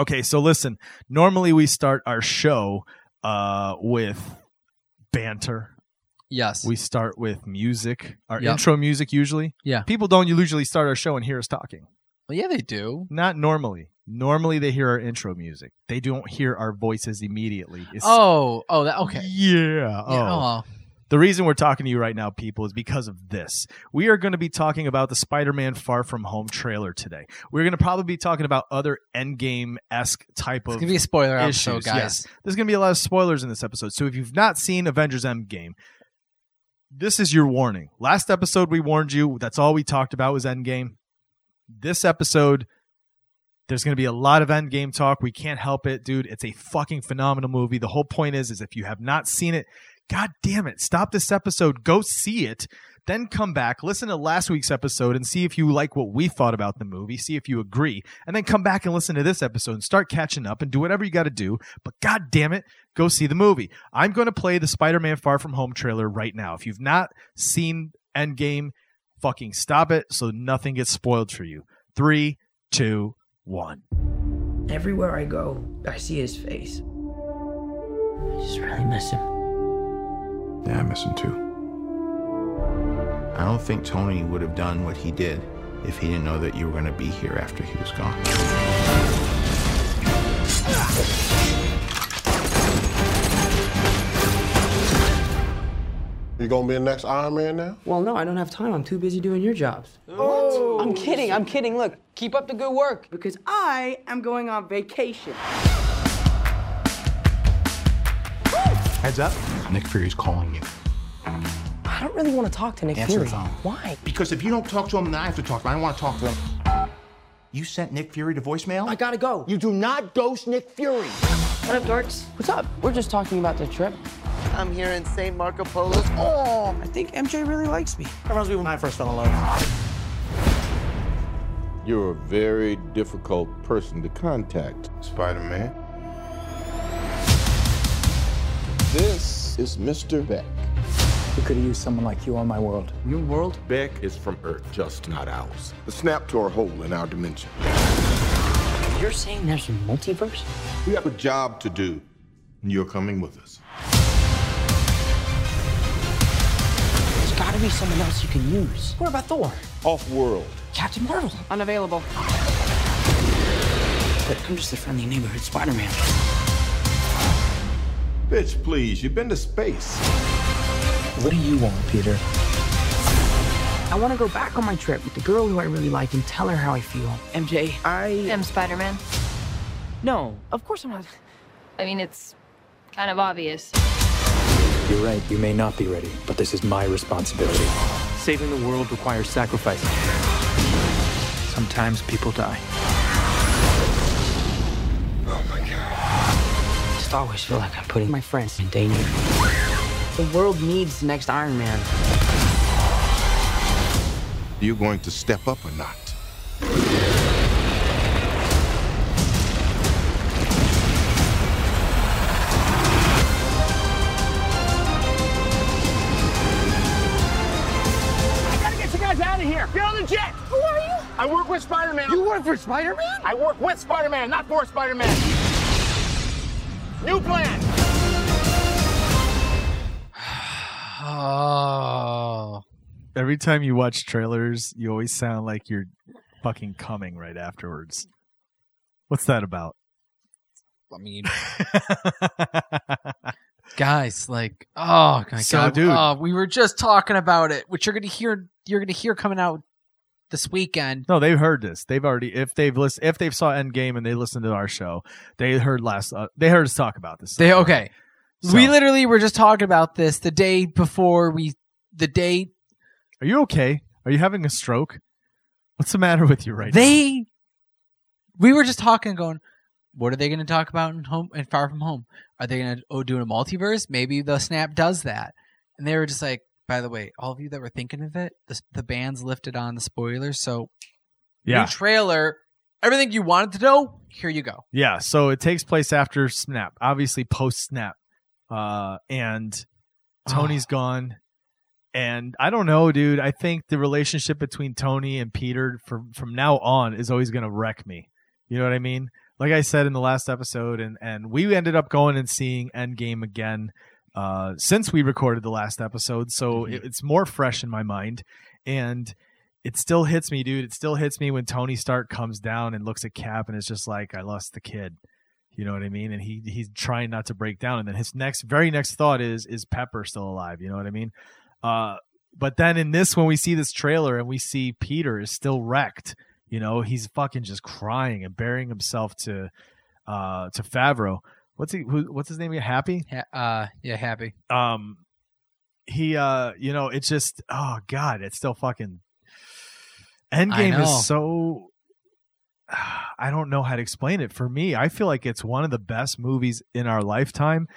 Okay, so listen. Normally we start our show uh, with banter. Yes. We start with music, our Yep. intro music usually. Yeah. People don't usually start our show and hear us talking. well, yeah, they do. Not normally. Normally they hear our intro music. They don't hear our voices immediately. It's- Oh, oh, that okay. Yeah. Oh. Yeah, oh. The reason we're talking to you right now, people, is because of this. We are going to be talking about the Spider Man Far From Home trailer today. We're going to probably be talking about other Endgame esque type It's of gonna be a spoiler episode, issues. guys. Yes. There's going to be a lot of spoilers in this episode. So if you've not seen Avengers Endgame, this is your warning. Last episode, we warned you. That's all we talked about was Endgame. This episode, there's going to be a lot of Endgame talk. We can't help it, dude. It's a fucking phenomenal movie. The whole point is, is if you have not seen it, god damn it, stop this episode, go see it, then come back, listen to last week's episode, and see if you like what we thought about the movie. See if you agree, and then come back and listen to this episode and start catching up and do whatever you got to do. But god damn it, go see the movie. I'm going to play the Spider-Man Far From Home trailer right now. If you've not seen Endgame, fucking stop it so nothing gets spoiled for you. Three, two, one. Everywhere I go, I see his face. I just really miss him. Yeah, I miss him too. I don't think Tony would have done what he did if he didn't know that you were going to be here after he was gone. You gonna be the next Iron Man now? Well, no, I don't have time. I'm too busy doing your jobs. What? Oh. I'm kidding, I'm kidding. Look, keep up the good work. Because I am going on vacation. Heads up. Nick Fury's calling you. I don't really want to talk to Nick Answer Fury. the phone. Why? Because if you don't talk to him, then I have to talk to him. I don't want to talk to him. You sent Nick Fury to voicemail? I gotta go. You do not ghost Nick Fury. What up, dorks? What's up? We're just talking about the trip. I'm here in St. Marco Polo's. Oh, I think MJ really likes me. Reminds me when I first fell in love. You're a very difficult person to contact. Spider-Man. This is Mr. Beck. We could have used someone like you on my world. Your world? Beck is from Earth, just not ours. The snap to our hole in our dimension. You're saying there's a multiverse? We have a job to do, and you're coming with us. There's gotta be someone else you can use. What about Thor? Off-world. Captain Marvel? Unavailable. But I'm just a friendly neighborhood Spider-Man. Bitch, please, you've been to space. What do you want, Peter? I want to go back on my trip with the girl who I really like and tell her how I feel. MJ, I am Spider Man. No, of course I'm not. I mean, it's kind of obvious. You're right, you may not be ready, but this is my responsibility. Saving the world requires sacrifice. Sometimes people die. Just always feel like I'm putting my friends in danger. The world needs the next Iron Man. Are you going to step up or not? I gotta get you guys out of here. Get on the jet. Who are you? I work with Spider-Man. You work for Spider-Man? I work with Spider-Man, not for Spider-Man. New plan. Oh. Every time you watch trailers, you always sound like you're fucking coming right afterwards. What's that about? I mean, guys, like, oh my So, god, dude- oh, we were just talking about it, which you're gonna hear. You're gonna hear coming out this weekend. No, they've heard this. They've already if they've listened if they've saw Endgame and they listened to our show, they heard last uh, they heard us talk about this. They okay. So- We literally were just talking about this the day before we, the day Are you okay? Are you having a stroke? What's the matter with you right now? they, we were just talking, going, what are they going to talk about in home and Far From Home? Are they going to oh do a multiverse? Maybe the Snap does that. And they were just like, by the way, all of you that were thinking of it, the the band's lifted on the spoilers, so Yeah. new trailer, everything you wanted to know, here you go. Yeah, so it takes place after Snap, obviously post Snap, uh, and Tony's gone, and I don't know, dude. I think the relationship between Tony and Peter from from now on is always gonna wreck me. You know what I mean? like I said in the last episode, and and we ended up going and seeing Endgame again uh, since we recorded the last episode, so Mhm. it, it's more fresh in my mind, and it still hits me, dude. It still hits me when Tony Stark comes down and looks at Cap and is just like, "I lost the kid." You know what I mean? And he he's trying not to break down, and then his next very next thought is, "Is Pepper still alive?" You know what I mean? Uh, but then in this, when we see this trailer and we see Peter is still wrecked, you know, he's fucking just crying and burying himself to uh to Favreau. What's he? Who, what's his name? again? Happy. Ha- uh, yeah, happy. Um, he uh, you know, it's just oh god, it's still fucking. Endgame is so. I don't know how to explain it. For me, I feel like it's one of the best movies in our lifetime.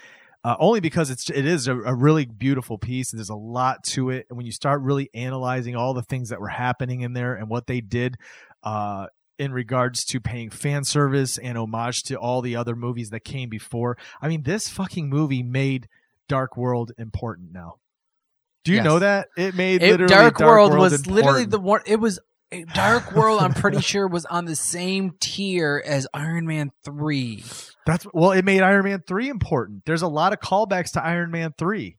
Uh, only because it's it is a, a really beautiful piece. There's a lot to it, and when you start really analyzing all the things that were happening in there and what they did, uh, in regards to paying fan service and homage to all the other movies that came before. I mean, this fucking movie made Dark World important now. Do you Yes. know that it made It, literally Dark, World was important. literally the one. It was eh, Dark World. I'm pretty sure was on the same tier as Iron Man three. That's well, it made Iron Man three important. There's a lot of callbacks to Iron Man three.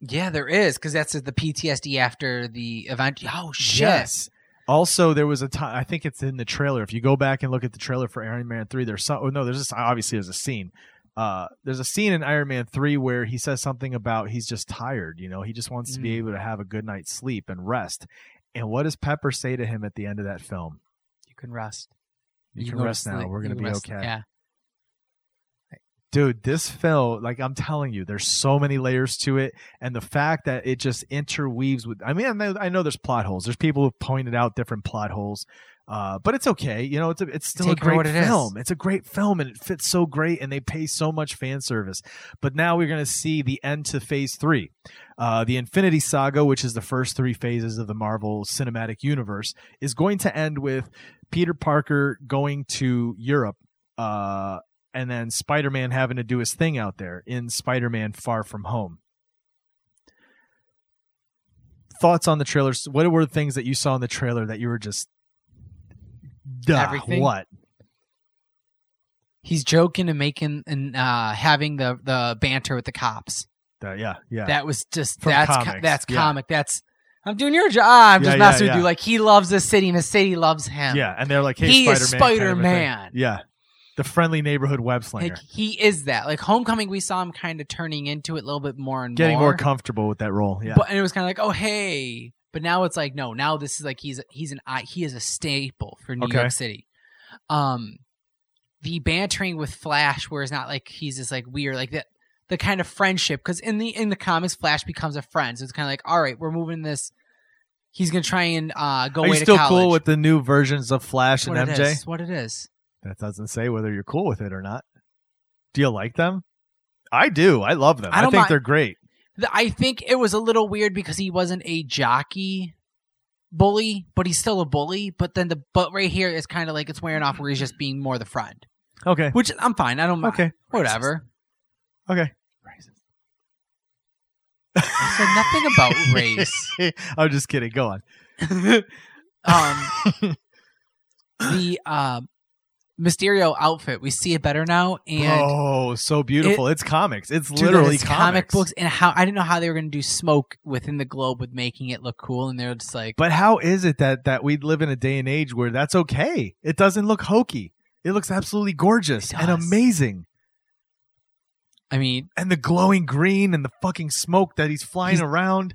Yeah, there is because that's the PTSD after the event. Oh shit! Yes. Also, there was a time. I think it's in the trailer. If you go back and look at the trailer for Iron Man three, there's some. Oh no, there's just obviously there's a scene. Uh, there's a scene in Iron Man three where he says something about he's just tired. You know, he just wants to be Mm. able to have a good night's sleep and rest. And what does Pepper say to him at the end of that film? You can rest. You, can rest now. sleep. We're gonna be rest. okay. Yeah. Dude this film like i'm telling you there's so many layers to it and the fact that it just interweaves with i mean i know, I know there's plot holes. There's people who've pointed out different plot holes uh, but it's okay you know it's a, it's still Take a great it is. film. It's a great film and it fits so great and they pay so much fan service. But now we're going to see the end to phase three uh, the infinity saga which is the first three phases of the marvel cinematic universe is going to end with peter parker going to europe uh, and then Spider-Man having to do his thing out there in Spider-Man Far From Home. Thoughts on the trailers? What were the things that you saw in the trailer that you were just Duh, Everything. What? He's joking and making and uh, having the the banter with the cops. Uh, yeah, yeah. That was just From that's co- that's yeah. comic. That's I'm doing your job. I'm Yeah, just yeah, messing with yeah. you. Like he loves the city and the city loves him. yeah, and they're like, "Hey, He Spider-Man." is kind of. Spider-Man. yeah, the friendly neighborhood web slinger, Like he is that. Like Homecoming, we saw him kind of turning into it a little bit more and getting more, more comfortable with that role. Yeah, But and it was kind of like, oh hey. But now it's like, no. Now this is like he's he's an he is a staple for New Okay. York City. Um, the bantering with Flash, where it's not like he's just like weird, like that the kind of friendship. Because in the in the comics, Flash becomes a friend, so it's kind of like, all right, we're moving this. He's gonna try and uh, go Are away you still cool with the new versions of Flash what and MJ? is, what it is. That doesn't say whether you're cool with it or not. Do you like them? I do. I love them. I I, think mind- they're great. I think it was a little weird because he wasn't a jockey bully, but he's still a bully. But then the but right here is kind of like it's wearing off where he's just being more the friend, Okay. which I'm fine. I don't mind. Okay. whatever. Okay. I said nothing about race. I'm just kidding. Go on. Um, the um, Mysterio outfit we see it better now, and oh, so beautiful. it's comics. It's Dude, literally it's comics. comic books, and how I didn't know how they were going to do smoke within the globe with making it look cool, and they're just like, But how is it that that we live in a day and age where that's okay? It doesn't look hokey. It looks absolutely gorgeous and amazing. I mean, And the glowing green and the fucking smoke that he's flying He's- around.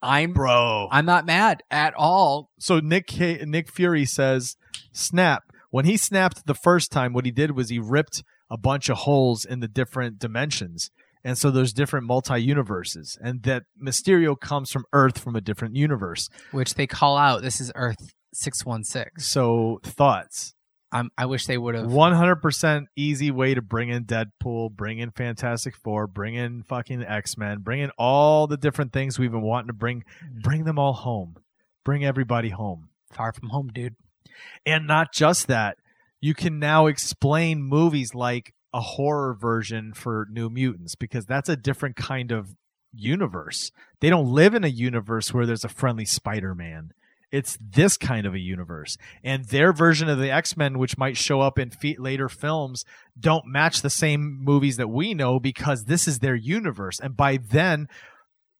I'm Bro. I'm not mad at all. so Nick Nick Fury says, "Snap." When he snapped the first time, what he did was he ripped a bunch of holes in the different dimensions, and so there's different multi universes, and that Mysterio comes from Earth from a different universe. Which they call out. This is Earth six one six. So thoughts? I'm. I wish they would have. One hundred percent easy way to bring in Deadpool, bring in Fantastic Four, bring in fucking X Men, bring in all the different things we've been wanting to bring. Mm-hmm. Bring them all home. Bring everybody home. Far from home, dude. And not just that, you can now explain movies like a horror version for New Mutants because that's a different kind of universe. They don't live in a universe where there's a friendly Spider Man It's this kind of a universe. And their version of the X Men, which might show up in fe- later films, don't match the same movies that we know because this is their universe. And by then,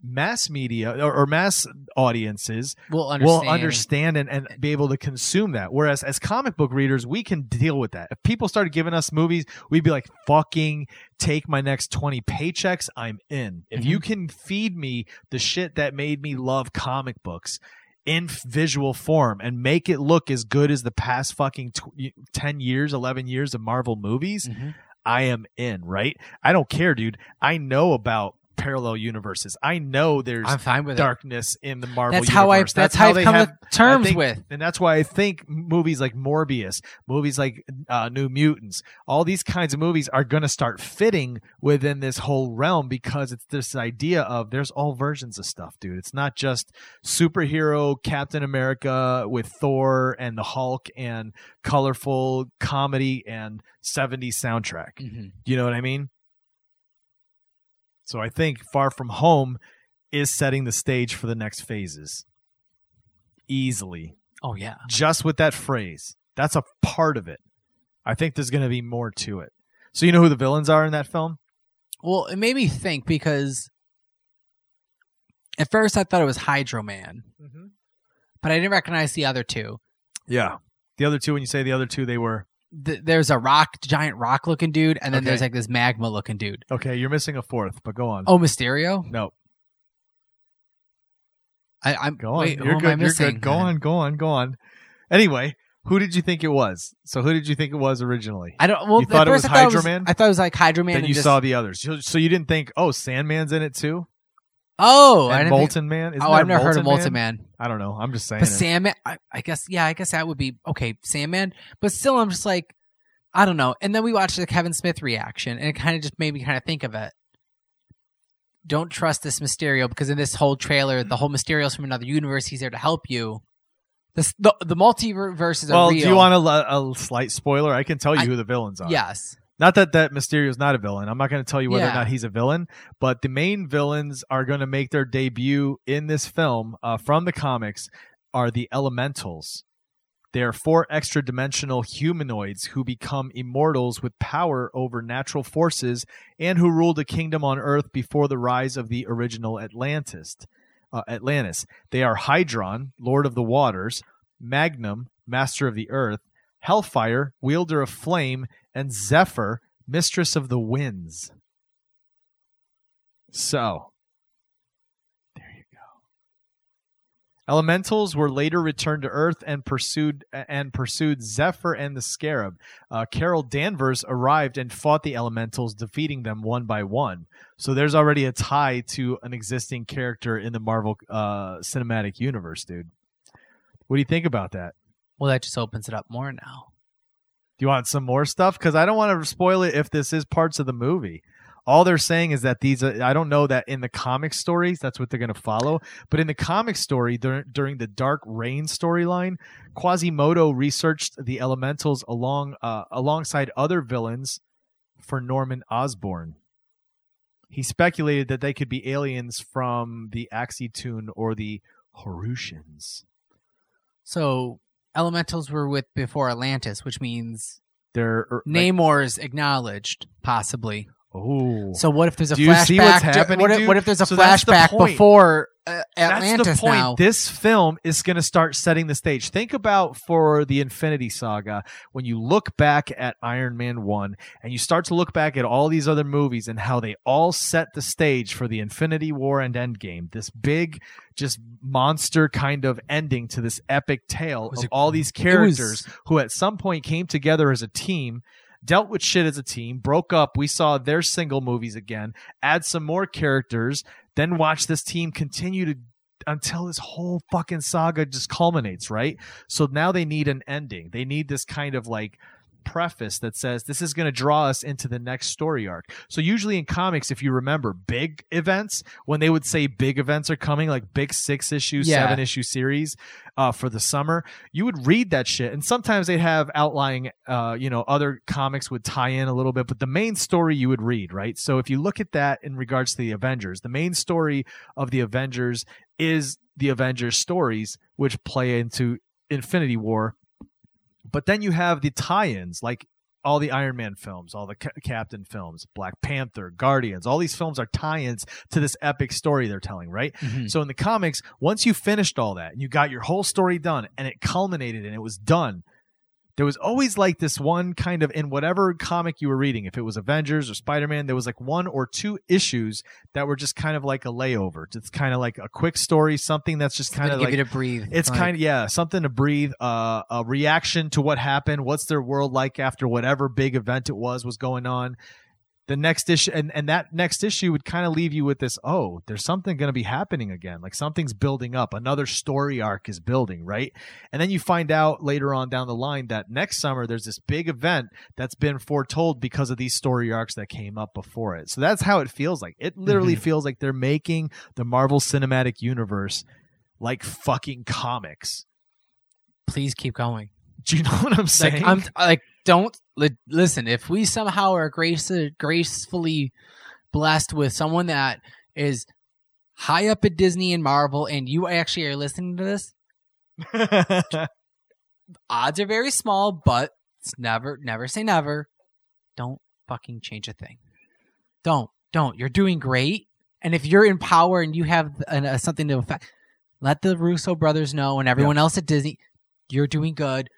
mass media or, or mass audiences We'll understand. will understand and, and be able to consume that. Whereas as comic book readers, we can deal with that. If people started giving us movies, we'd be like, fucking take my next 20 paychecks, I'm in. If you can feed me the shit that made me love comic books in visual form and make it look as good as the past fucking tw- 10 years, 11 years of Marvel movies, Mhm. I am in, right? I don't care, dude. I know about parallel universes. I know there's I'm fine with it. darkness in the Marvel That's how I. universe. That's, how I've they come have- to terms think- with. and that's why I think movies like Morbius, movies like uh, New Mutants, all these kinds of movies are going to start fitting within this whole realm because it's this idea of there's all versions of stuff, dude. It's not just superhero Captain America with Thor and the Hulk and colorful comedy and 70s soundtrack. Mhm. You know what I mean? So I think Far From Home is setting the stage for the next phases easily Oh yeah. just with that phrase. That's a part of it. I think there's going to be more to it. So you know who the villains are in that film? Well, it made me think because at first I thought it was Hydro Man, mm-hmm. but I didn't recognize the other two. Yeah. The other two, when you say the other two, they were Th- there's a rock, giant rock looking dude, and then Okay. there's like this magma looking dude. okay. You're missing a fourth, but go on. Oh, Mysterio. no, I, I'm go on. Wait, you're am I good. You're missing good. Go then? on. Go on. Go on. Anyway, who did you think it was? So who did you think it was originally? I don't. Well, You at thought it first was I thought Hydro Man? I thought it was like Hydro Man. then and you just- saw the others. So, so you didn't think, oh, Sandman's in it too? Oh, I and Molten Man? Isn't oh, I've never heard of Molten Molten Man. I don't know. I'm just saying. But it. Sandman, I, I guess, yeah, I guess that would be okay. Sandman, but still, I'm just like, I don't know. And then we watched the Kevin Smith reaction, and it kind of just made me kind of think of it. Don't trust this Mysterio because in this whole trailer, the whole Mysterio's from another universe. He's there to help you. This, the the multiverse is well, do you want a, a slight spoiler? I can tell you I- who the villains are. Yes. Not that that Mysterio is not a villain. I'm not going to tell you whether or not he's a villain, but the main villains are going to make their debut in this film uh, from the comics are the Elementals. They are four extra dimensional humanoids who become immortals with power over natural forces and who ruled a kingdom on Earth before the rise of the original Atlantis. Uh, Atlantis. They are Hydron, Lord of the Waters, Magnum, Master of the Earth, Hellfire, Wielder of Flame, and Zephyr, Mistress of the Winds. So, there you go. Elementals were later returned to Earth and pursued and pursued Zephyr and the Scarab. Uh, Carol Danvers arrived and fought the Elementals, defeating them one by one. So there's already a tie to an existing character in the Marvel uh, cinematic universe, dude. What do you think about that? Well, that just opens it up more now. Do you want some more stuff? Because I don't want to spoil it if this is parts of the movie. All they're saying is that these, are, I don't know that in the comic stories, that's what they're going to follow. But in the comic story, dur- during the Dark Reign storyline, Quasimodo researched the elementals along uh, alongside other villains for Norman Osborn. He speculated that they could be aliens from the Axi-Tun or the Horusians. So elementals were with before Atlantis, which means They're er, Namor's acknowledged, possibly. Oh, So what if there's a Do you flashback? see what's happening, what, if, what if there's a So flashback before uh, Atlantis That's the point. now? This film is going to start setting the stage. Think about for the Infinity Saga when you look back at Iron Man 1 and you start to look back at all these other movies and how they all set the stage for the Infinity War and Endgame. This big just monster kind of ending to this epic tale of all these it was- characters who at some point came together as a team dealt with shit as a team, broke up. We saw their single movies again, add some more characters, then watch this team continue to until this whole fucking saga just culminates, right? So now they need an ending. They need this kind of like preface that says this is going to draw us into the next story arc. So usually in comics, if you remember big events, when they would say big events are coming, like big six issue, Yeah. seven issue series uh, for the summer, you would read that shit. And sometimes they'd have outlying, uh, you know, other comics would tie in a little bit, but the main story you would read, right? So if you look at that in regards to the Avengers, the main story of the Avengers is the Avengers stories, which play into Infinity War. But then you have the tie-ins, like all the Iron Man films, all the Ca- Captain films, Black Panther, Guardians. All these films are tie-ins to this epic story they're telling, right? Mhm. So in the comics, once you finished all that and you got your whole story done and it culminated and it was done, there was always like this one kind of in whatever comic you were reading, if it was Avengers or Spider Man, there was like one or two issues that were just kind of like a layover. It's kind of like a quick story, something that's just kind of like give you to breathe. it's Like, kind of yeah, something to breathe. Uh, a reaction to what happened. What's their world like after whatever big event it was was going on. The next issue, and and that next issue would kind of leave you with this. Oh, there's something going to be happening again. Like something's building up. Another story arc is building, right? And then you find out later on down the line that next summer there's this big event that's been foretold because of these story arcs that came up before it. So that's how it feels like. It literally Mhm. feels like they're making the Marvel Cinematic Universe like fucking comics. please keep going. Do you know what I'm saying? Like I'm like don't li- listen. If we somehow are grace, gracefully blessed with someone that is high up at Disney and Marvel, and you actually are listening to this, odds are very small, but it's never, never say never. Don't fucking change a thing. Don't, don't. You're doing great, and if you're in power and you have an, uh, something to affect, let the Russo brothers know and everyone else at Disney, you're doing good.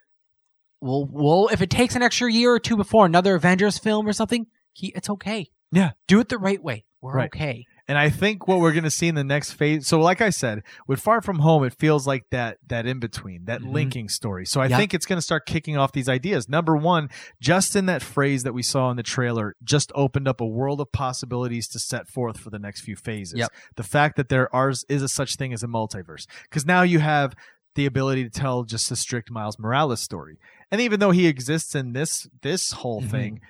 We'll, we'll, if it takes an extra year or two before another Avengers film or something, he, it's okay. Yeah. Do it the right way. We're Right. okay. and I think what we're gonna see in the next phase. So, like I said, with Far From Home, it feels like that that in between, that Mhm. linking story. So I Yep. think it's gonna start kicking off these ideas. Number one, just in that phrase that we saw in the trailer, just opened up a world of possibilities to set forth for the next few phases. Yep. The fact that there are is a such thing as a multiverse, because now you have the ability to tell just a strict Miles Morales story. And even though he exists in this this whole Mhm. thing,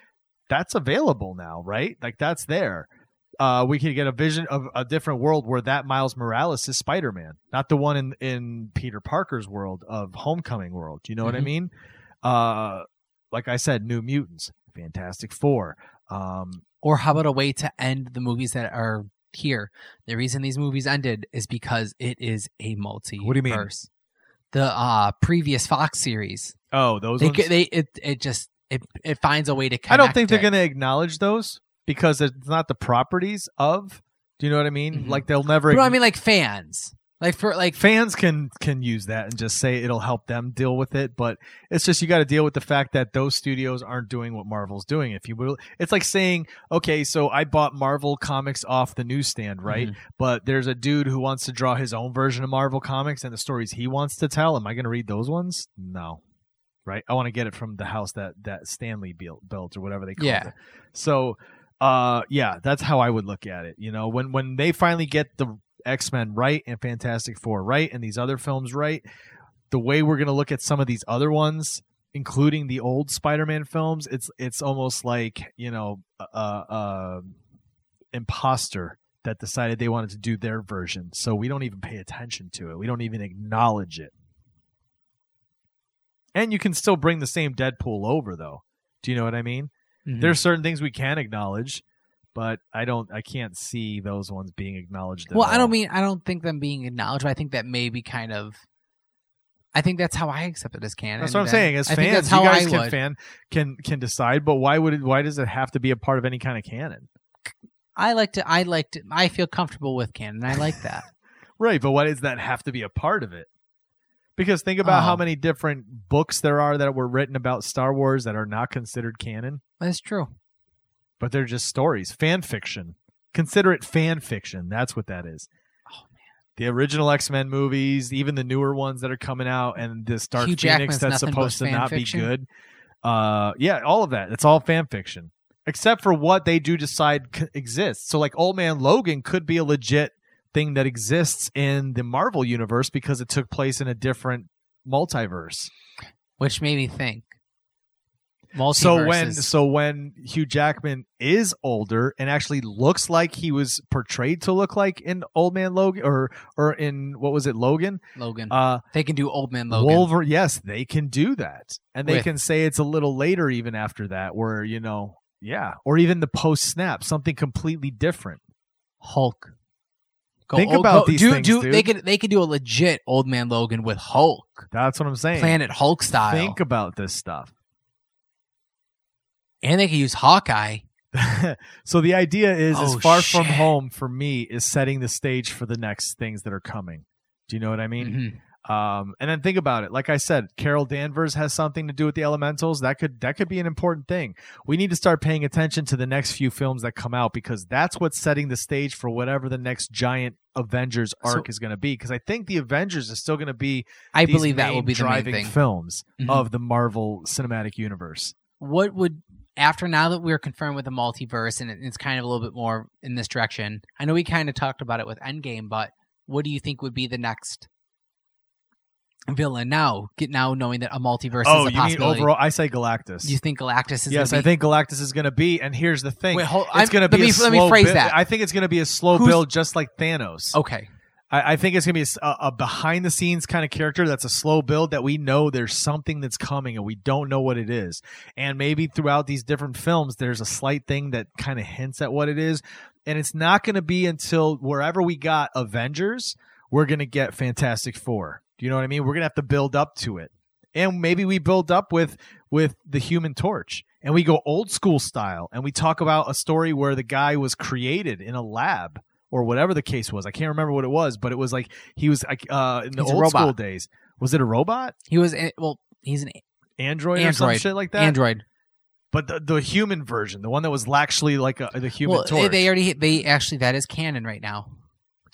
that's available now, right? Like that's there. Uh, we could get a vision of a different world where that Miles Morales is Spider Man, not the one in in Peter Parker's world of Homecoming world. You know what I Mhm. mean? Uh, like I said, New Mutants, Fantastic Four. Um, Or how about a way to end the movies that are here? The reason these movies ended is because it is a multi. What do you mean? The uh, previous Fox series. oh, those They, ones. they it it just it it finds a way to. Connect I don't think they're going to acknowledge those because it's not the properties of. Do you know what I mean? Mhm. Like they'll never. But I mean, like fans, like for like fans can can use that and just say it'll help them deal with it but it's just you got to deal with the fact that those studios aren't doing what marvel's doing. If you will it's like saying okay so i bought marvel comics off the newsstand right? Mhm. but there's a dude who wants to draw his own version of marvel comics and the stories he wants to tell. Am i going to read those ones? No. Right? I want to get it from the house that that stanley built, built or whatever they call Yeah. it. So uh yeah that's how i would look at it you know? When when they finally get the x-men right and fantastic four right and these other films right the way we're going to look at some of these other ones including the old spider-man films it's it's almost like you know a, a imposter that decided they wanted to do their version. So we don't even pay attention to it. We don't even acknowledge it. And you can still bring the same deadpool over though. Do you know what i mean? Mhm. there's certain things we can acknowledge but i don't i can't see those ones being acknowledged Well, I don't mean I don't think them being acknowledged. But I think that maybe kind of. I think that's how I accept it as canon. That's what I'm saying. As I fans, you guys I can would. fan can can decide, but why would it? Why does it have to be a part of any kind of canon? I like to. I like to. I feel comfortable with canon. I like that. Right, but why does that have to be a part of it? Because think about how Oh. many different books there are that were written about Star Wars that are not considered canon, That's true. But they're just stories, fan fiction. Consider it fan fiction. That's what that is. Oh man. The original X Men movies, even the newer ones that are coming out, and this Dark Hugh Phoenix that's supposed to not fiction? be good. Uh, yeah, all of that. It's all fan fiction, except for what they do decide c- exists. So, like Old Man Logan could be a legit thing that exists in the Marvel universe because it took place in a different multiverse. Which made me think. So when so when Hugh Jackman is older and actually looks like he was portrayed to look like in Old Man Logan or or in what was it Logan? Logan, Uh they can do Old Man Logan. Wolver yes, they can do that. And they With- can say it's a little later even after that where, you know, yeah, or even the post snap, something completely different. Hulk. Go Think old- about go- these do, things, do, dude. They could they could do a legit Old Man Logan with Hulk, That's what I'm saying. Planet Hulk style, Think about this stuff. And they could use Hawkeye. so the idea is is Oh, far from home for me is setting the stage for the next things that are coming. Do you know what I mean? Mhm. Um, and then think about it. Like I said, Carol Danvers has something to do with the elementals. That could that could be an important thing. We need to start paying attention to the next few films that come out because that's what's setting the stage for whatever the next giant Avengers arc So- is going to be. Because I think the Avengers is still going to be I believe that will main be the main driving thing. films Mhm. of the Marvel Cinematic Universe. What would after now that we're confirmed with the multiverse and it's kind of a little bit more in this direction? I know we kind of talked about it with Endgame, but what do you think would be the next villain now? Get now knowing that a multiverse oh, is a you mean possibility. overall? I say Galactus. You think Galactus is? yes, gonna I be, think Galactus is going to be. And here's the thing: Wait, hold- I'm- it's going to let be me- a let me slow phrase that. I think it's going to be a slow Who's- build, just like Thanos. Okay, I, I think it's to be a behind the scenes kind of character that's a slow build that we know there's something that's coming and we don't know what it is. And maybe throughout these different films, there's a slight thing that kind of hints at what it is. And it's not to be until wherever we got Avengers, we're to get Fantastic Four. Do you know what I mean? We're to have to build up to it. And maybe we build up with with the Human Torch and we go old school style and we talk about a story where the guy was created in a lab or whatever the case was. I can't remember what it was, but it was like he was like uh, in the He's old school days. Was it a robot, he was in- well. He's an android, or some android, shit like that? android. But the, the human version, the one that was actually like a, the human Well, torch. they already they actually that is canon right now.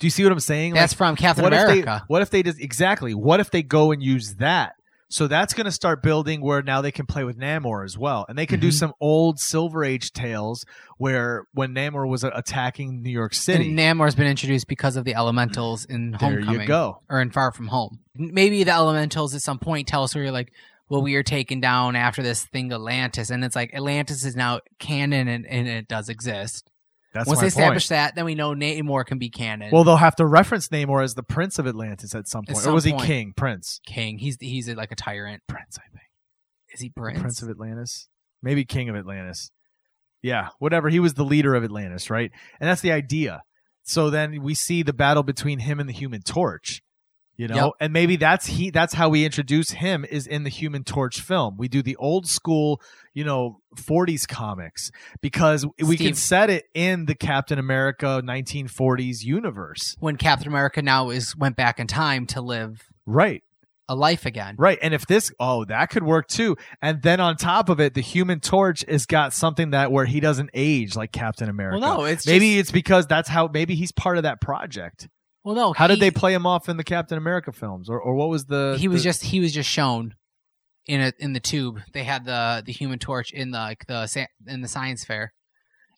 Do you see what I'm saying? That's Like, from Captain what America. If they, what if they just exactly? What if they go and use that? So that's going to start building where now they can play with Namor as well, and they can do Mhm. some old Silver Age tales where when Namor was attacking New York City. And Namor's been introduced because of the elementals in there Homecoming. you go. Or in Far From Home. Maybe the elementals at some point tell us where you're like, well, we are taken down after this thing Atlantis, and it's like Atlantis is now canon and, and it does exist. That's Once they point. establish that, then we know Namor can be canon. Well, they'll have to reference Namor as the Prince of Atlantis at some At point, or some was he. King? Prince. King, he's he's like a tyrant. Prince, I think. Is he Prince? Prince of Atlantis, maybe King of Atlantis. Yeah, whatever. He was the leader of Atlantis, right? And that's the idea. So then we see the battle between him and the Human Torch. You know, Yep. and maybe that's he. That's how we introduce him is in the Human Torch film. We do the old school, you know, '40s comics because we can set it in the Captain America 1940s universe, when Captain America now is went back in time to live right? a life again. Right. And if this, oh, that could work too. And then on top of it, the Human Torch has got something that where he doesn't age like Captain America. Well, no, it's maybe just- it's because that's how. Maybe he's part of that project. Well, no. How did they play him off in the Captain America films, or or what was the? he was the- just he was just shown in a in the tube. They had the the Human Torch in the like the in the science fair,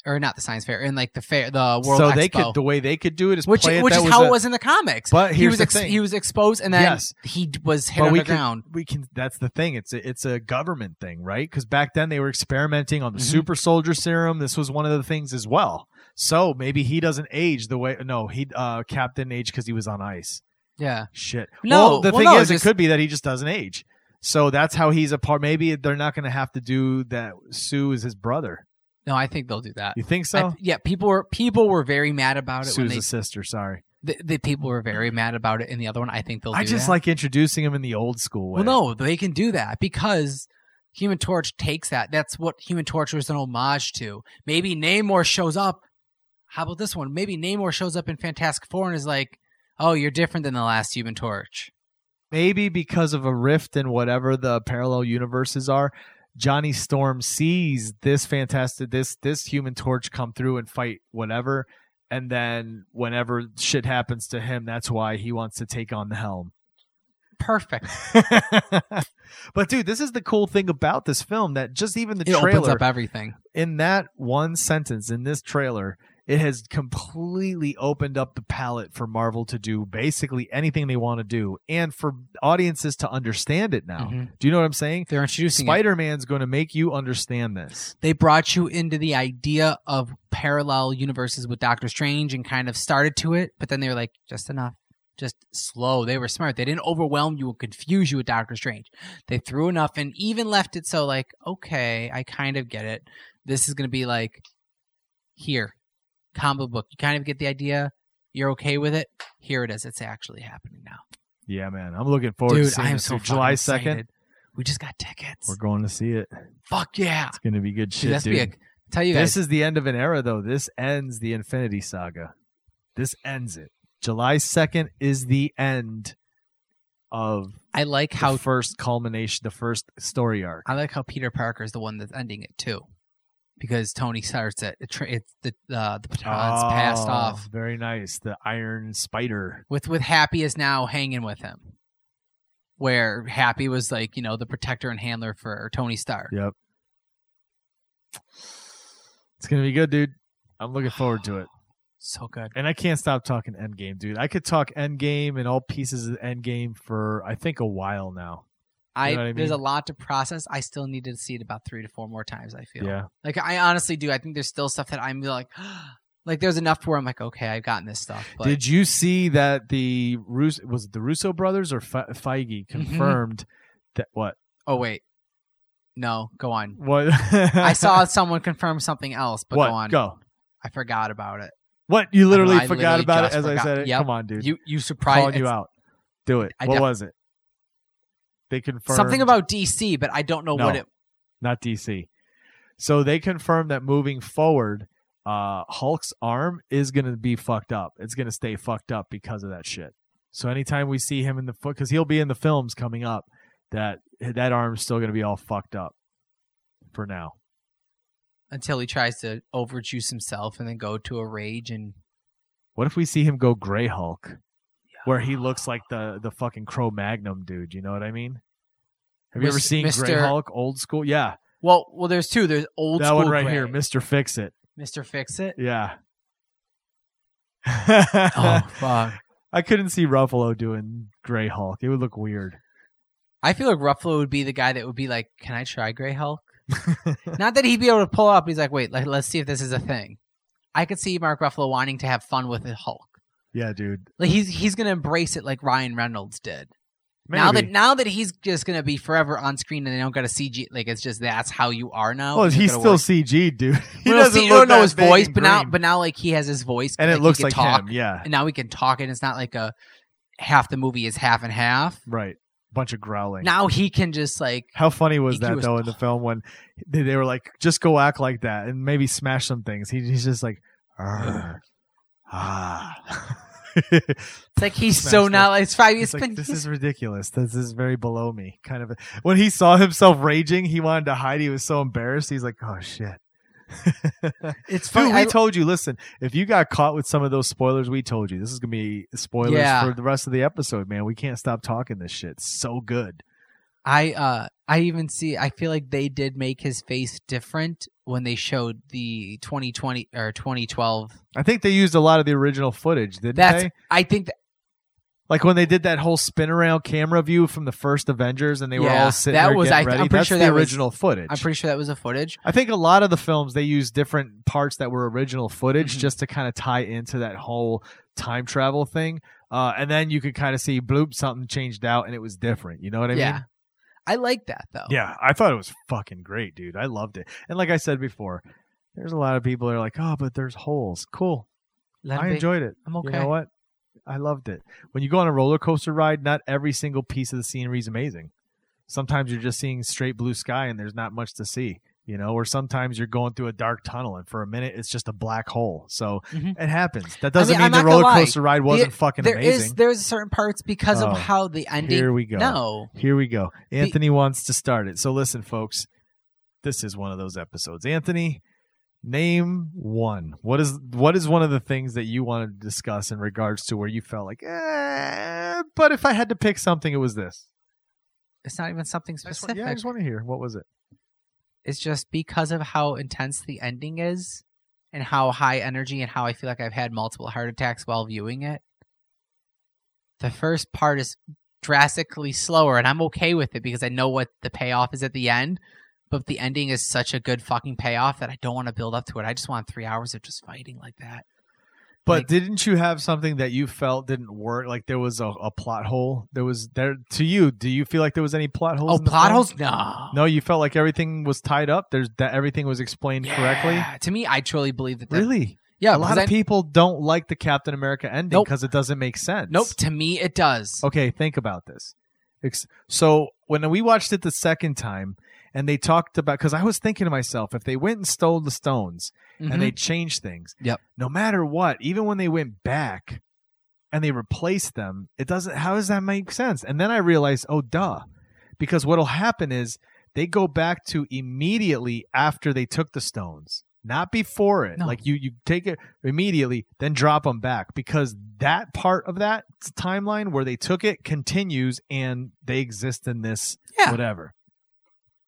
or not the science fair, in like the fair the World so Expo. they could the way they could do it is which play it which is how a- it was in the comics. But he was ex- he was exposed and then Yes. he was hit But we can, we can. That's the thing. It's a, it's a government thing, right? Because back then they were experimenting on the Mhm. super soldier serum. This was one of the things as well. So maybe he doesn't age the way. No, he uh Captain aged because he was on ice. Yeah, Shit. No, well, the well, thing no, is, just- it could be that he just doesn't age. So that's how he's a part. Maybe they're not going to have to do that. Sue is his brother. no, I think they'll do that. You think I so? th- yeah, people were people were very mad about it when Sue's they a sister. Sorry. the, the people were very mad about it in the other one. I think they'll. I just that. like introducing him in the old school way. Well, no, they can do that because Human Torch takes that. That's what Human Torch was an homage to. Maybe Namor shows up. How about this one? Maybe Namor shows up in Fantastic Four and is like, "Oh, you're different than the last Human Torch." maybe because of a rift in whatever the parallel universes are. Johnny Storm sees this fantastic this this human torch come through and fight whatever and then whenever shit happens to him that's why he wants to take on the helm Perfect. but dude, this is the cool thing about this film that just even the it opens trailer up everything. in that one sentence in this trailer it has completely opened up the palette for Marvel to do basically anything they want to do and for audiences to understand it now. Mhm. Do you know what I'm saying? They're introducing. Spider Man's going to make you understand this. They brought you into the idea of parallel universes with Doctor Strange and kind of started to it, but then they were like, just enough. Just slow. They were smart. They didn't overwhelm you and confuse you with Doctor Strange. They threw enough and even left it so like, okay, I kind of get it. This is gonna be like here. Comic book. You kind of get the idea. You're okay with it. Here it is. It's actually happening now. Yeah, man. I'm looking forward to Dude, seeing I am so. July 2nd. excited. We just got tickets. We're going to see it. Fuck yeah. It's going to be good shit, Dude, that's dude. be a, tell you this is the end of an era, though. This ends the Infinity Saga. This ends it. July 2nd is the end of I like the how first culmination, the first story arc. I like how Peter Parker is the one that's ending it too, because Tony starts it. it it's the uh, the baton's passed Oh, off Very nice. The Iron Spider. with with Happy is now hanging with him, where Happy was like you know the protector and handler for Tony Stark. Yep. It's going to be good, dude. I'm looking forward to it. So good. And I can't stop talking Endgame, dude. I could talk Endgame and all pieces of Endgame for I think a while now. I, know what I there's a lot to process. I still need to see it about three to four more times. I feel. Yeah. Like I honestly do. I think there's still stuff that I'm like, like there's enough where I'm like, okay, I've gotten this stuff. But Did you see that the Rus- was it the Russo brothers or Fe- Feige Mm-hmm. confirmed that what oh wait, no, go on. what I saw someone confirm something else, but what go on. go I forgot about it. what you literally forgot literally about it as I said it. Yep. Come on, dude. You you surprised calling you out. Do it. I what def- was it? They confirmed Something about DC, but I don't know what it. not DC. So they confirmed that moving forward, uh, Hulk's arm is going to be fucked up. It's going to stay fucked up because of that shit. So anytime we see him in the foot, because he'll be in the films coming up, that that arm's still going to be all fucked up for now. until he tries to overjuice himself and then go to a rage and What if we see him go Gray Hulk, where he looks like the the fucking Cro Magnum dude? You know what I mean? Have you ever seen Gray Mr. Hulk, old school? Yeah, well, well, there's two. There's old that school one right Gray. here, Mister Fix It. Mister Fix It. Yeah. Oh fuck! I couldn't see Ruffalo doing Gray Hulk. It would look weird. I feel like Ruffalo would be the guy that would be like, "Can I try Gray Hulk?" Not that he'd be able to pull up. He's like, "Wait, like, let's see if this is a thing." I could see Mark Ruffalo wanting to have fun with Hulk. Yeah, dude. Like he's he's gonna embrace it like Ryan Reynolds did. Now that now that he's just gonna be forever on screen and they don't got a CG, like it's just that's how you are now. well, he's still work- CG, dude. He We don't doesn't see- look know his voice, but now but now like he has his voice and it looks like talk, him. Yeah, And now we can talk, and it's not like a half the movie is half and half. right. Bunch of growling. Now he can just like How funny was that was- though in the film when they, they were like, just go act like that and maybe smash some things. He, he's just like, ah. it's like he's Smash so that. not. It's five. It's like, been this is ridiculous. This is very below me. Kind of. When he saw himself raging, he wanted to hide. He was so embarrassed. He's like, oh shit. it's Dude, funny. we I- told you. Listen, if you got caught with some of those spoilers, we told you this is gonna be spoilers Yeah. for the rest of the episode. Man, we can't stop talking this shit. It's so good. I uh I even see I feel like they did make his face different when they showed the 2020 or 2012. I think they used a lot of the original footage, didn't That's they? I think that Like when they did that whole spin around camera view from the first Avengers, and they were all sitting that there was- getting I- I'm pretty That's sure the that was- original footage. I'm pretty sure that was a footage. I think a lot of the films they use different parts that were original footage Mhm. just to kind of tie into that whole time travel thing. Uh, and then you could kind of see bloop something changed out and it was different. You know what I yeah. mean? I like that though. Yeah, I thought it was fucking great, dude. I loved it. And like I said before, there's a lot of people that are like, "Oh, but there's holes." Cool. Let I enjoyed it. I'm okay. You know what? I loved it. When you go on a roller coaster ride, not every single piece of the scenery is amazing. Sometimes you're just seeing straight blue sky and there's not much to see, you know, or sometimes you're going through a dark tunnel and for a minute it's just a black hole. So Mhm. it happens. That doesn't I'm mean the not gonna roller coaster ride wasn't The- fucking There is amazing. there's certain parts because Oh, of how the ending. Here we go. No, Here we go. Anthony wants to start it. So listen, folks, this is one of those episodes. Anthony, name one. What is what is one of the things that you wanted to discuss in regards to where you felt like, eh, but if I had to pick something, it was this. it's not even something I just, specific. yeah, I just want to hear. What was it? It's just because of how intense the ending is. and how high energy and how I feel like I've had multiple heart attacks while viewing it. The first part is drastically slower, and I'm okay with it because I know what the payoff is at the end. But the ending is such a good fucking payoff that I don't want to build up to it. I just want three hours of just fighting like that. But Like- didn't you have something that you felt didn't work? Like there was a, a plot hole. There was there to you. Do you feel like there was any plot holes? Oh, plot film? holes? No. No, you felt like everything was tied up. There's that everything was explained correctly. To me, I truly believe that. that Really? Yeah, a lot of I- people don't like the Captain America ending Nope. because it doesn't make sense. Nope. To me, it does. Okay, think about this. So when we watched it the second time, and they talked about because I was thinking to myself, if they went and stole the stones Mhm. and they changed things, Yep. no matter what, even when they went back and they replaced them, it doesn't. How does that make sense? And then I realized, oh, duh, because what'll happen is they go back to immediately after they took the stones. Not before it, No. like you, you take it immediately, then drop them back because that part of that timeline where they took it continues and they exist in this Yeah. whatever.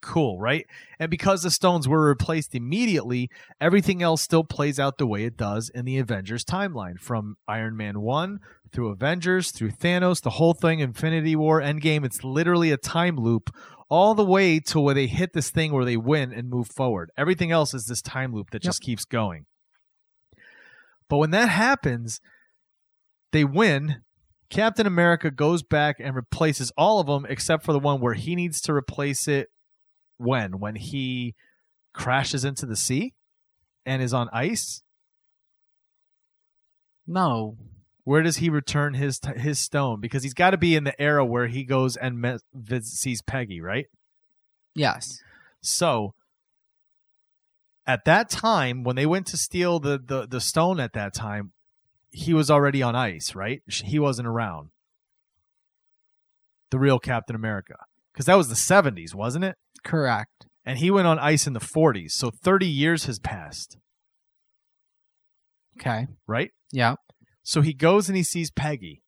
Cool, right? And because the stones were replaced immediately, everything else still plays out the way it does in the Avengers timeline from Iron Man 1 through Avengers, through Thanos, the whole thing, Infinity War, Endgame. It's literally a time loop all the way to where they hit this thing where they win and move forward. Everything else is this time loop that just keeps going. But when that happens, they win. Captain America goes back and replaces all of them except for the one where he needs to replace it when? When he crashes into the sea and is on ice? No. where does he return his his stone? Because he's got to be in the era where he goes and me- vis- sees Peggy right? Yes. so at that time when they went to steal the the, the stone at that time he was already on ice right? He wasn't around. The real Captain America. Because that was the 70s wasn't it Correct. and he went on ice in the 40s so 30 years has passed Okay. right Yeah. so he goes and he sees peggy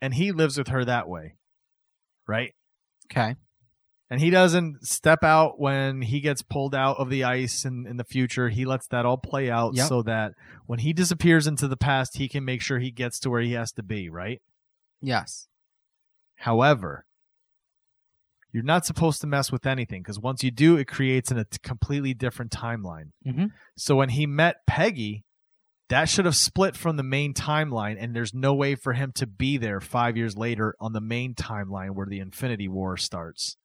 and he lives with her that way right Okay. and he doesn't step out when he gets pulled out of the ice in, in the future he lets that all play out Yep. so that when he disappears into the past he can make sure he gets to where he has to be right Yes. however you're not supposed to mess with anything because once you do it creates an, a completely different timeline Mhm. so when he met peggy that should have split from the main timeline and there's no way for him to be there five years later on the main timeline where the infinity war starts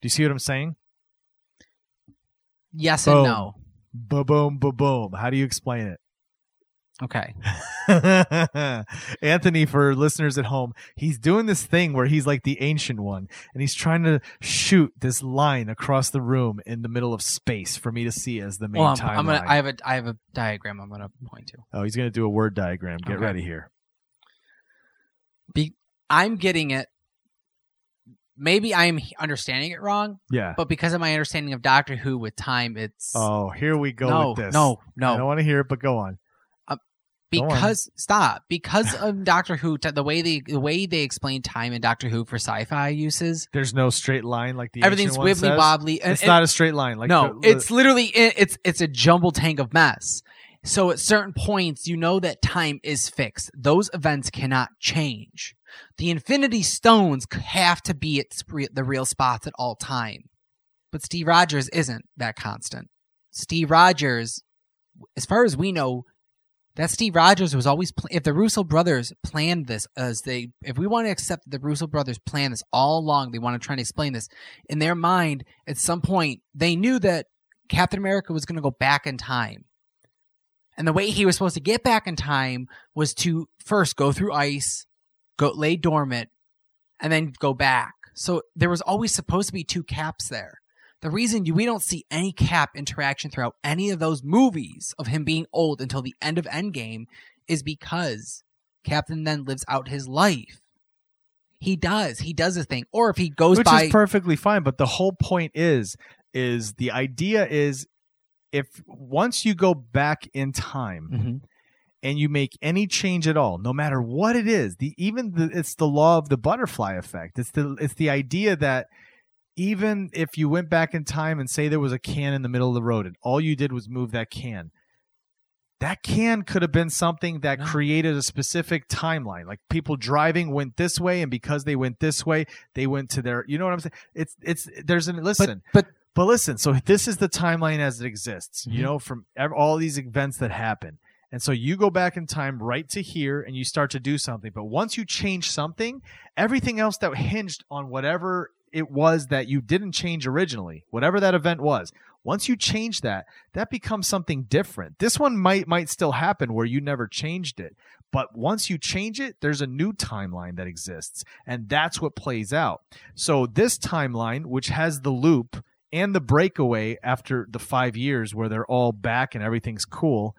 do you see what i'm saying Yes Boom. and no. Ba boom, ba boom. How do you explain it? Okay. Anthony, for listeners at home, he's doing this thing where he's like the ancient one, and he's trying to shoot this line across the room in the middle of space for me to see as the main Well, I'm, timeline. I'm gonna. I have a. I have a diagram. I'm gonna point to. oh, he's gonna do a word diagram. Get Okay. ready here. Be. I'm getting it. Maybe I'm understanding it wrong, Yeah. but because of my understanding of Doctor Who with time, it's Oh, here we go no, with this. no, I don't want to hear it, but go on. Because stop. Because of Doctor Who, the way they the way they explain time in Doctor Who for sci-fi uses, There's no straight line like the everything's wibbly wobbly. And, It's and- not a straight line. Like no, the- it's literally it's it's a jumble tank of mess. So at certain points, you know that time is fixed. Those events cannot change. The Infinity Stones have to be at sp- the real spots at all time. But Steve Rogers isn't that constant. Steve Rogers, as far as we know, that Steve Rogers was always pl- if the Russo brothers planned this as they if we want to accept that the Russo brothers planned this all along, they want to try and explain this in their mind at some point they knew that Captain America was going to go back in time. And the way he was supposed to get back in time was to first go through ice, go lay dormant, and then go back. So there was always supposed to be two caps there. The reason you, we don't see any cap interaction throughout any of those movies of him being old until the end of Endgame is because Captain then lives out his life. He does. He does a thing. Or if he goes which by is perfectly fine but the whole point is is the idea is if once you go back in time Mhm. and you make any change at all no matter what it is the even the, it's the law of the butterfly effect it's the it's the idea that even if you went back in time and say there was a can in the middle of the road and all you did was move that can, that can could have been something that No. created a specific timeline. Like people driving went this way, and because they went this way, they went to their. You know what I'm saying? It's it's there's an listen. but But listen, so this is the timeline as it exists, you Mhm. know, from all these events that happen. And so you go back in time right to here and you start to do something. But once you change something, everything else that hinged on whatever it was that you didn't change originally, whatever that event was, once you change that, that becomes something different. This one might might still happen where you never changed it. But once you change it, there's a new timeline that exists. And that's what plays out. So this timeline, which has the loop and the breakaway after the five years where they're all back and everything's cool,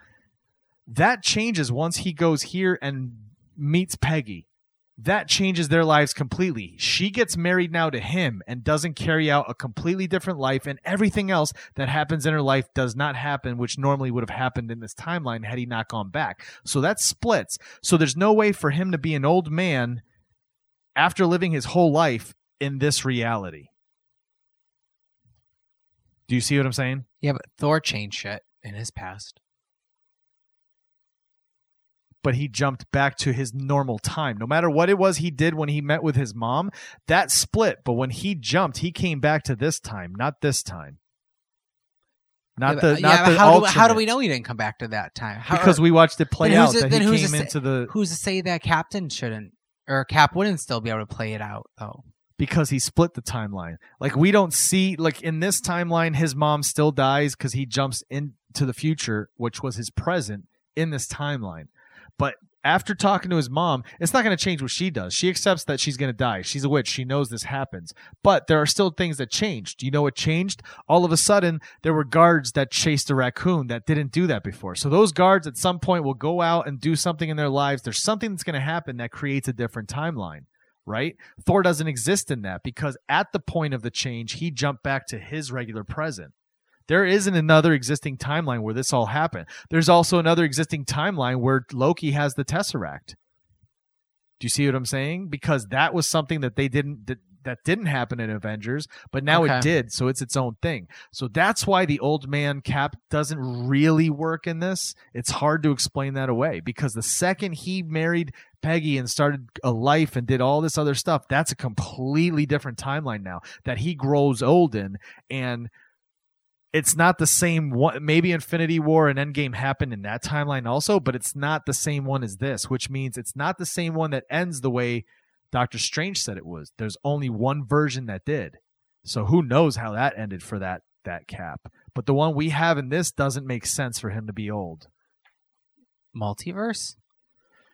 that changes once he goes here and meets Peggy. That changes their lives completely. She gets married now to him and doesn't carry out a completely different life, and everything else that happens in her life does not happen, which normally would have happened in this timeline had he not gone back. So that splits. So there's no way for him to be an old man after living his whole life in this reality. Do you see what I'm saying? yeah, but Thor changed shit in his past. But he jumped back to his normal time. No matter what it was he did when he met with his mom, that split. But when he jumped, he came back to this time, not this time. Not yeah, the but, not the how, do, how do we know he didn't come back to that time? How, Because we watched it play out who's to- that he then who's to came say- into the who's to say that Captain shouldn't or Cap wouldn't still be able to play it out though? because he split the timeline. Like we don't see like in this timeline his mom still dies cuz he jumps into the future which was his present in this timeline. But after talking to his mom, it's not going to change what she does. She accepts that she's going to die. She's a witch. She knows this happens. But there are still things that changed. You know what changed? All of a sudden, there were guards that chased a raccoon that didn't do that before. So those guards at some point will go out and do something in their lives. There's something that's going to happen that creates a different timeline right? Thor doesn't exist in that because at the point of the change, he jumped back to his regular present. There isn't another existing timeline where this all happened. There's also another existing timeline where Loki has the Tesseract. Do you see what I'm saying? Because that was something that they didn't that, that didn't happen in Avengers, but now Okay. it did, so it's its own thing. So that's why the old man cap doesn't really work in this. It's hard to explain that away because the second he married Peggy and started a life and did all this other stuff, that's a completely different timeline now that he grows old in and it's not the same one maybe infinity war and endgame happened in that timeline also but it's not the same one as this which means it's not the same one that ends the way doctor strange said it was. There's only one version that did. So who knows how that ended for that that cap. But the one we have in this doesn't make sense for him to be old. Multiverse?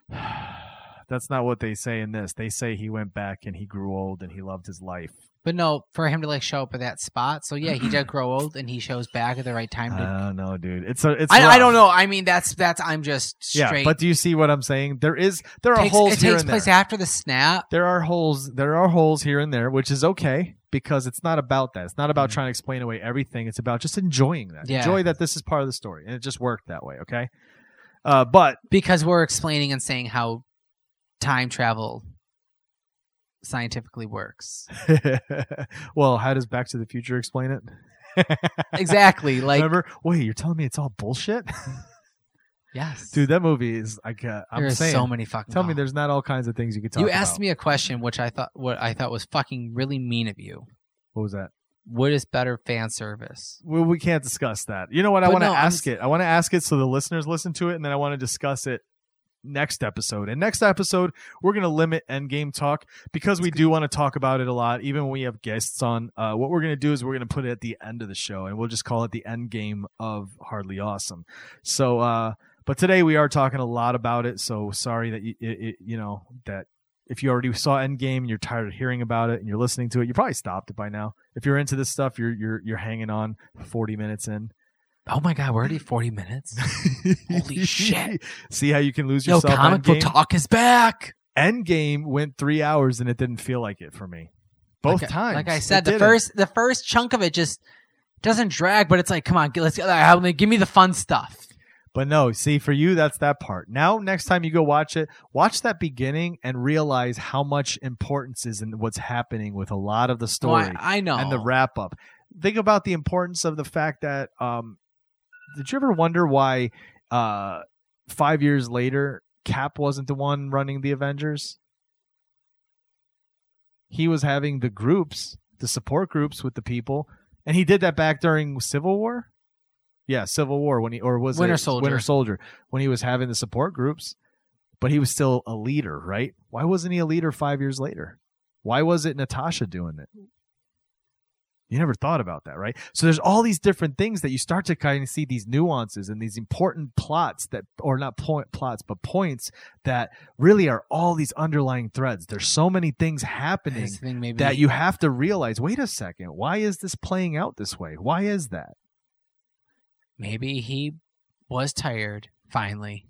that's not what they say in this. They say he went back and he grew old and he loved his life But no, for him to like show up at that spot. So yeah, he did grow old and he shows back at the right time i don't know dude it's a it's I, I don't know. I mean, that's that's. I'm just straight. yeah but do you see what i'm saying there is there are takes, holes it here takes and place there. after the snap. there are holes there are holes here and there which is okay because it's not about that it's not about trying to explain away everything it's about just enjoying that Mm-hmm. Yeah. enjoy that this is part of the story and it just worked that way okay uh, but because we're explaining and saying how time travel scientifically works. well how does back to the future explain it Exactly. Like remember wait you're telling me it's all bullshit yes, dude that movie is like uh, i'm There's saying so many fucking. tell me there's not all kinds of things you could talk about. You asked about. me a question which I thought what I thought was fucking really mean of you. what was that What is better fan service? well, we can't discuss that. You know what? I want to no, I'm ask it. I want to ask it so the listeners listen to it, and then I want to discuss it next episode. And next episode, we're going to limit Endgame talk because we do want to talk about it a lot, even when we have guests on. Uh, what we're going to do is we're going to put it at the end of the show, and we'll just call it the Endgame of Hardly Awesome. So, uh, but today we are talking a lot about it. So sorry that you, it, it, you know that. If you already saw Endgame and you're tired of hearing about it and you're listening to it, you probably stopped it by now. If you're into this stuff, you're you're you're hanging on 40 minutes in. Oh my god, we're already forty minutes. Holy shit. See how you can lose Yo, yourself. comic book talk is back. Endgame went three hours and it didn't feel like it for me. Both like, times. Like I said, the first the first chunk of it just doesn't drag, but it's like, come on, let's uh, give me the fun stuff. But no, see, for you, that's that part. Now, next time you go watch it, watch that beginning and realize how much importance is in what's happening with a lot of the story Well, I, I know. and the wrap up. Think about the importance of the fact that um did you ever wonder why uh 5 years later Cap wasn't the one running the Avengers? He was having the groups, the support groups with the people, and he did that back during Civil War. Yeah, Civil War when he or was Winter it Soldier. Winter Soldier when he was having the support groups, but he was still a leader, right? Why wasn't he a leader 5 years later? Why was it Natasha doing it? You never thought about that, right? So there's all these different things that you start to kind of see these nuances and these important plots that, or not point plots, but points that really are all these underlying threads. There's so many things happening thing that you have to realize. Wait a second, why is this playing out this way? Why is that? maybe he was tired. Finally,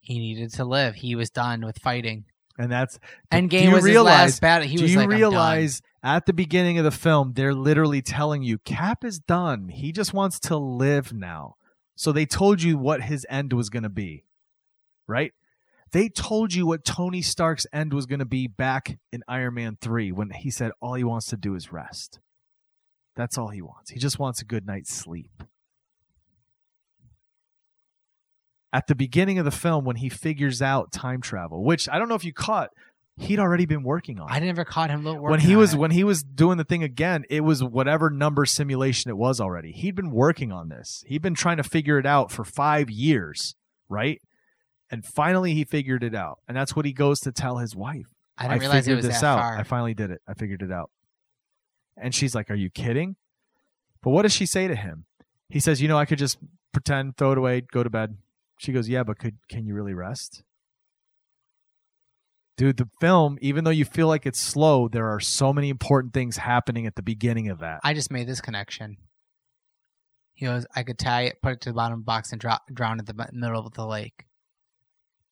he needed to live. He was done with fighting. And that's Endgame was his last battle. He do was you like, realize at the beginning of the film they're literally telling you Cap is done. He just wants to live now. So they told you what his end was going to be. Right? They told you what Tony Stark's end was going to be back in Iron Man 3 when he said all he wants to do is rest. That's all he wants. He just wants a good night's sleep. At the beginning of the film when he figures out time travel, which I don't know if you caught, he'd already been working on. it. I never caught him. when he on was it. when he was doing the thing again it was whatever number simulation it was already. He'd been working on this. He'd been trying to figure it out for five years right? And finally he figured it out. And that's what he goes to tell his wife. I didn't realize it was this that out. far. i finally did it. I figured it out. And she's like are you kidding? But what does she say to him? He says you know i could just pretend throw it away go to bed she goes yeah but could can you really rest Dude, the film, even though you feel like it's slow, there are so many important things happening at the beginning of that. I just made this connection. He goes, I could tie it, put it to the bottom of the box, and drop, drown it in the middle of the lake.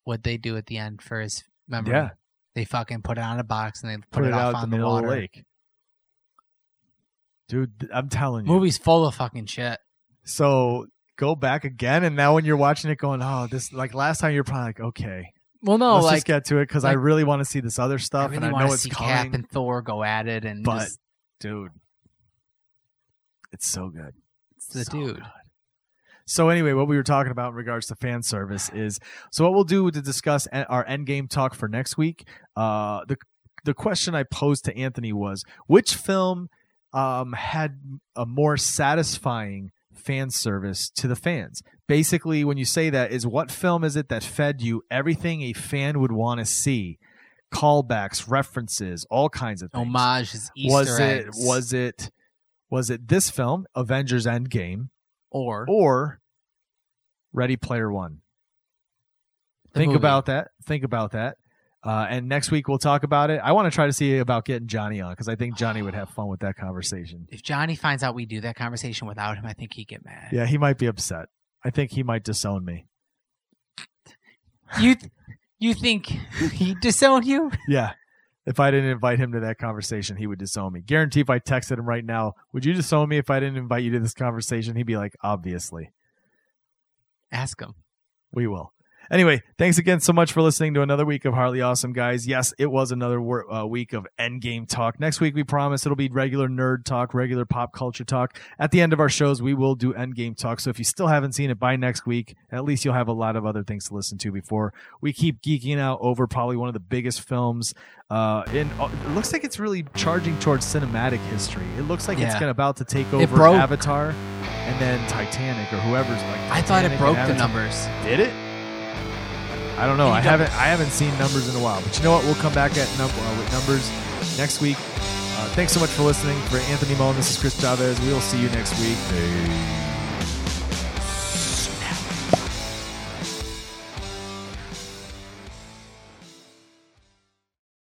What they do at the end for his memory? Yeah. They fucking put it on a box and they put, Put it, it off out on the, the middle water. of the lake. Dude, I'm telling you. Movie's full of fucking shit. So go back again, and now when you're watching it, going, "Oh, this." Like last time, you're probably like, "Okay, Well, no, let's like just get to it,because I like- really want to see this other I stuff, really and I know it's see coming." Cap and Thor go at it, and but just, dude, it's so good. it's the So dude. good. So anyway, what we were talking about in regards to fan service is so what we'll do to discuss our endgame talk for next week. Uh, the the question I posed to Anthony was which film um, had a more satisfying fan service to the fans. Basically, when you say that, is what film is it that fed you everything a fan would want to see? Callbacks, references, all kinds of things Homages, Easter was it was it was it this film avengers endgame or or ready player one think movie. about that think about that uh, and next week we'll talk about it i want to try to see about getting johnny on because i think johnny would have fun with that conversation If Johnny finds out we do that conversation without him, I think he'd get mad. yeah he might be upset i think he might disown me You, th- you think he'd disown you? yeah if i didn't invite him to that conversation he would disown me guarantee if i texted him right now would you disown me if i didn't invite you to this conversation he'd be like obviously Ask him. We will. Anyway, thanks again so much for listening to another week of Hardly Awesome, guys. Yes, it was another wor- uh, week of Endgame talk. Next week, we promise it'll be regular nerd talk, regular pop culture talk. At the end of our shows, we will do Endgame talk. So if you still haven't seen it by next week, at least you'll have a lot of other things to listen to before we keep geeking out over probably one of the biggest films. Uh, in uh, it looks like it's really charging towards cinematic history. It looks like it's Yeah. gonna about to take over. Avatar and then Titanic or whoever's like. I thought it broke the numbers. Did it? I don't know. I haven't. I haven't seen numbers in a while. But you know what? We'll come back at num- uh, with numbers next week. Uh, thanks so much for listening. For Anthony Mullen, this is Chris Chavez. We will see you next week. Peace.